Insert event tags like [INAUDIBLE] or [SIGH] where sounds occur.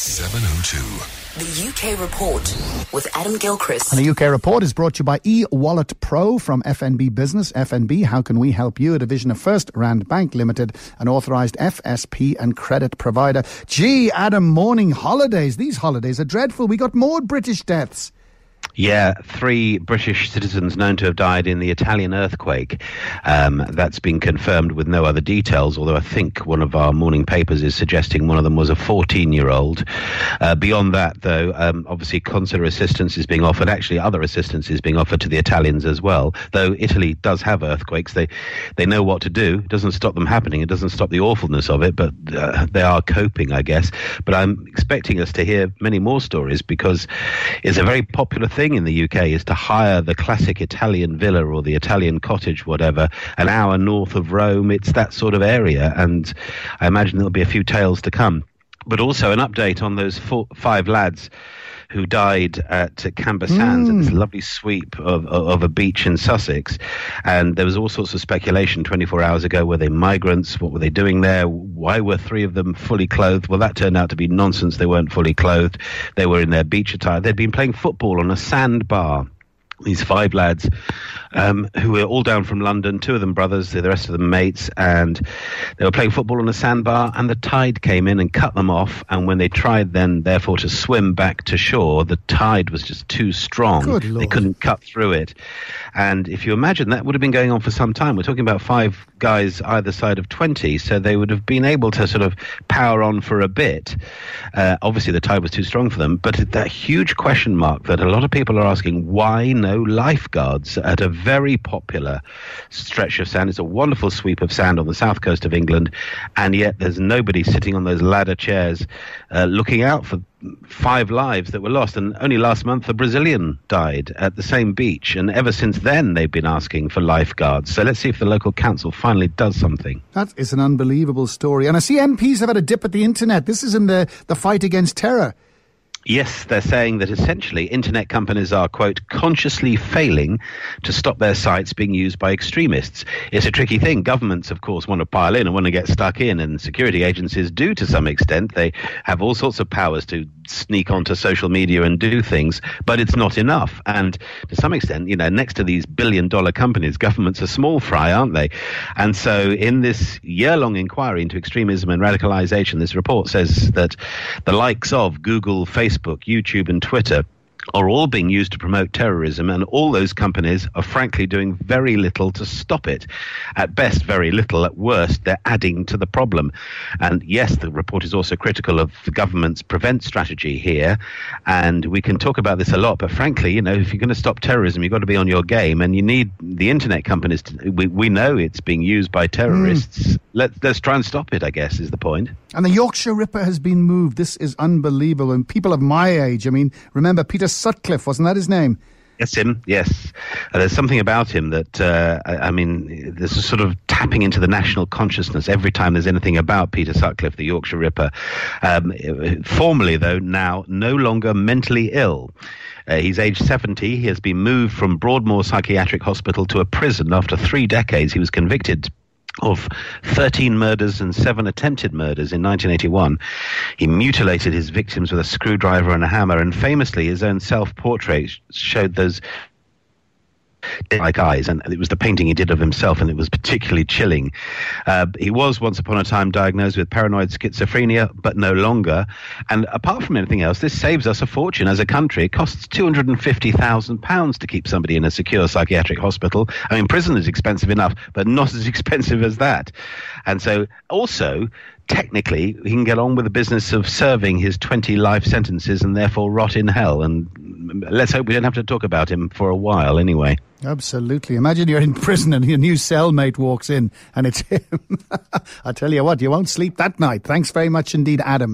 702. The UK Report with Adam Gilchrist. And the UK Report is brought to you by eWallet Pro from FNB Business. FNB, how can we help you? A division of FirstRand Bank Limited, an authorised FSP and credit provider. Gee, Adam, morning holidays. These holidays are dreadful. We got more British deaths. Yeah, three British citizens known to have died in the Italian earthquake. Um, that's been confirmed with no other details, although I think one of our morning papers is suggesting one of them was a 14 year old. Uh, beyond that, though, um, obviously consular assistance is being offered. Actually, other assistance is being offered to the Italians as well. Though Italy does have earthquakes, they, they know what to do. It doesn't stop them happening, it doesn't stop the awfulness of it, but uh, they are coping, I guess. But I'm expecting us to hear many more stories because it's a very popular thing in the UK is to hire the classic Italian villa or the Italian cottage, whatever, an hour north of Rome. It's that sort of area, and I imagine there'll be a few tales to come. But also an update on those four, five lads who died at Camber Sands mm. at this lovely sweep of, of a beach in Sussex. And there was all sorts of speculation 24 hours ago. Were they migrants? What were they doing there? Why were three of them fully clothed? Well, that turned out to be nonsense. They weren't fully clothed. They were in their beach attire. They'd been playing football on a sandbar these five lads um, who were all down from London, two of them brothers, the rest of them mates, and they were playing football on a sandbar, and the tide came in and cut them off. And when they tried then, therefore, to swim back to shore, the tide was just too strong. They couldn't cut through it. And if you imagine, that would have been going on for some time. We're talking about five guys either side of 20, so they would have been able to sort of power on for a bit. Uh, obviously, the tide was too strong for them, but that huge question mark that a lot of people are asking why no lifeguards at a very popular stretch of sand? It's a wonderful sweep of sand on the south coast of England, and yet there's nobody sitting on those ladder chairs uh, looking out for five lives that were lost. And only last month, a Brazilian died at the same beach. And ever since then, they've been asking for lifeguards. So let's see if the local council finally does something. That is an unbelievable story. And I see MPs have had a dip at the internet. This is in the, the fight against terror. Yes, they're saying that essentially internet companies are, quote, consciously failing to stop their sites being used by extremists. It's a tricky thing. Governments, of course, want to pile in and want to get stuck in, and security agencies do to some extent. They have all sorts of powers to sneak onto social media and do things, but it's not enough. And to some extent, you know, next to these billion dollar companies, governments are small fry, aren't they? And so in this year long inquiry into extremism and radicalization, this report says that the likes of Google, Facebook, YouTube, and Twitter are all being used to promote terrorism, and all those companies are frankly doing very little to stop it. At best, very little. At worst, they're adding to the problem. And yes, the report is also critical of the government's prevent strategy here. And we can talk about this a lot, but frankly, you know, if you're going to stop terrorism, you've got to be on your game, and you need the internet companies. To, we, we know it's being used by terrorists. Mm. Let, let's try and stop it, I guess, is the point. And the Yorkshire Ripper has been moved. This is unbelievable. And people of my age, I mean, remember Peter Sutcliffe, wasn't that his name? Yes, him. Yes, uh, there's something about him that uh, I, I, mean, there's a sort of tapping into the national consciousness every time there's anything about Peter Sutcliffe, the Yorkshire Ripper. Um, formerly, though, now no longer mentally ill. Uh, he's aged 70. He has been moved from Broadmoor Psychiatric Hospital to a prison after three decades. He was convicted of 13 murders and seven attempted murders in 1981. He mutilated his victims with a screwdriver and a hammer, and famously, his own self portrait showed those like eyes, and it was the painting he did of himself, and it was particularly chilling. Uh, he was once upon a time diagnosed with paranoid schizophrenia, but no longer. And apart from anything else, this saves us a fortune as a country. It costs two hundred and fifty thousand pounds to keep somebody in a secure psychiatric hospital. I mean, prison is expensive enough, but not as expensive as that. And so, also, technically he can get on with the business of serving his 20 life sentences and therefore rot in hell. And let's hope we don't have to talk about him for a while anyway. Absolutely. Imagine you're in prison and your new cellmate walks in and it's him. [LAUGHS] I tell you what, you won't sleep that night. Thanks very much indeed, Adam.